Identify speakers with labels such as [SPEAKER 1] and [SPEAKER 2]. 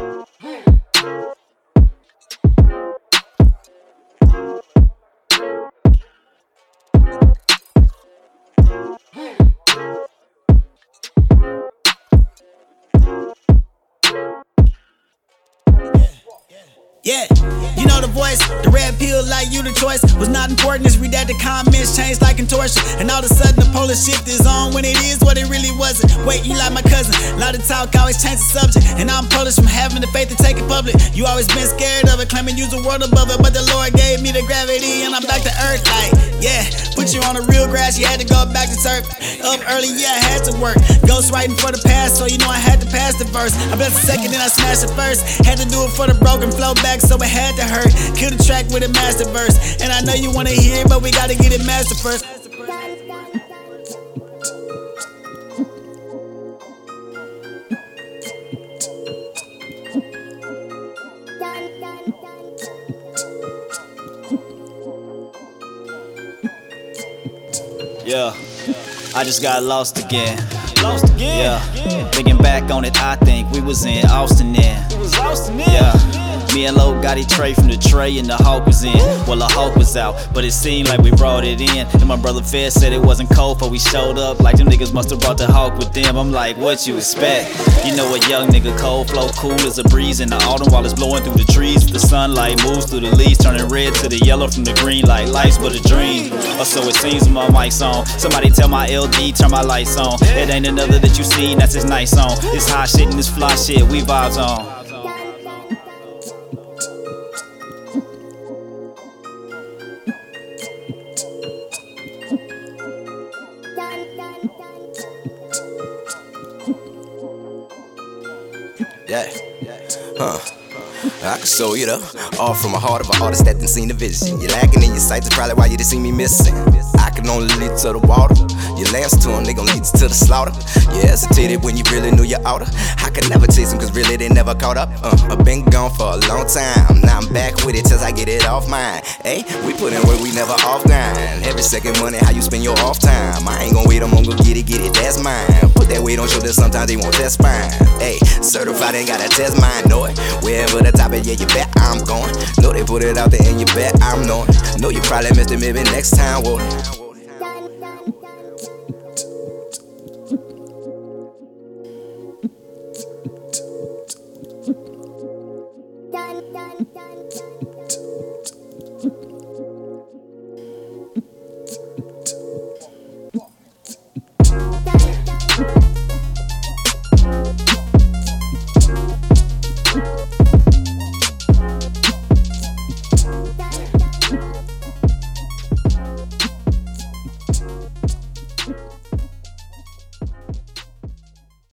[SPEAKER 1] Yeah, voice, the red pill like you the choice was not important. Just read that the comments change like contortion, and all of a sudden the polar shift is on when it is what it really wasn't. Wait, you like my cousin? A lot of talk always change the subject, and I'm Polish from having the faith to take it public. You always been scared of it, claiming you's a world above it, but the Lord gave me the gravity, and I'm back to earth. Like, yeah, put you on the real grass, you had to go back to turf. Up early, yeah, I had to work. Ghost writing for the past, so you know I had to pass the verse. I blessed the second, then I smashed the first. Had to do it for the broken flow back so it had to hurt. Kill the track with a master verse. And I know you wanna hear, it, but we gotta get it mastered first.
[SPEAKER 2] Yeah, I just got lost again.
[SPEAKER 1] Lost again.
[SPEAKER 2] Yeah, thinking back on it, I think we was in Austin then.
[SPEAKER 1] It was Austin then.
[SPEAKER 2] Yeah. Me and Low got it tray from the tray and the hawk was in. Well, the hawk was out, but it seemed like we brought it in. And my brother Fed said it wasn't cold, but we showed up like them niggas must have brought the hawk with them. I'm like, what you expect? You know a young nigga cold flow, cool as a breeze in the autumn while it's blowing through the trees. The sunlight moves through the leaves, turning red to the yellow from the green, like life's but a dream. Or so it seems when my mic's on. Somebody tell my LD, turn my lights on. It ain't another that you seen, that's his nice song. It's hot shit and it's fly shit, we vibes on.
[SPEAKER 3] Yeah. Huh. I can show you though. All from a heart of an artist that didn't see the vision. You're lacking in your sight, that's probably why you didn't see me missing. I can only lead to the water. You lance to them, they gon' lead to the slaughter. You hesitated when you really knew your outer. I could never chase them, cause really they never caught up. Uh, I've been gone for a long time. Now I'm back with it till I get it off mine. Hey, we put in work, we never off grind. Every second money, how you spend your off time. I ain't gon' wait, I'm gon' that's mine. Put that weight on shoulders, sometimes they won't test fine. Hey, certified, ain't gotta test mine, know it. Wherever the top is, yeah, you bet I'm going. Know they put it out there and you bet I'm knowing. Know you probably missed it, maybe next time, it?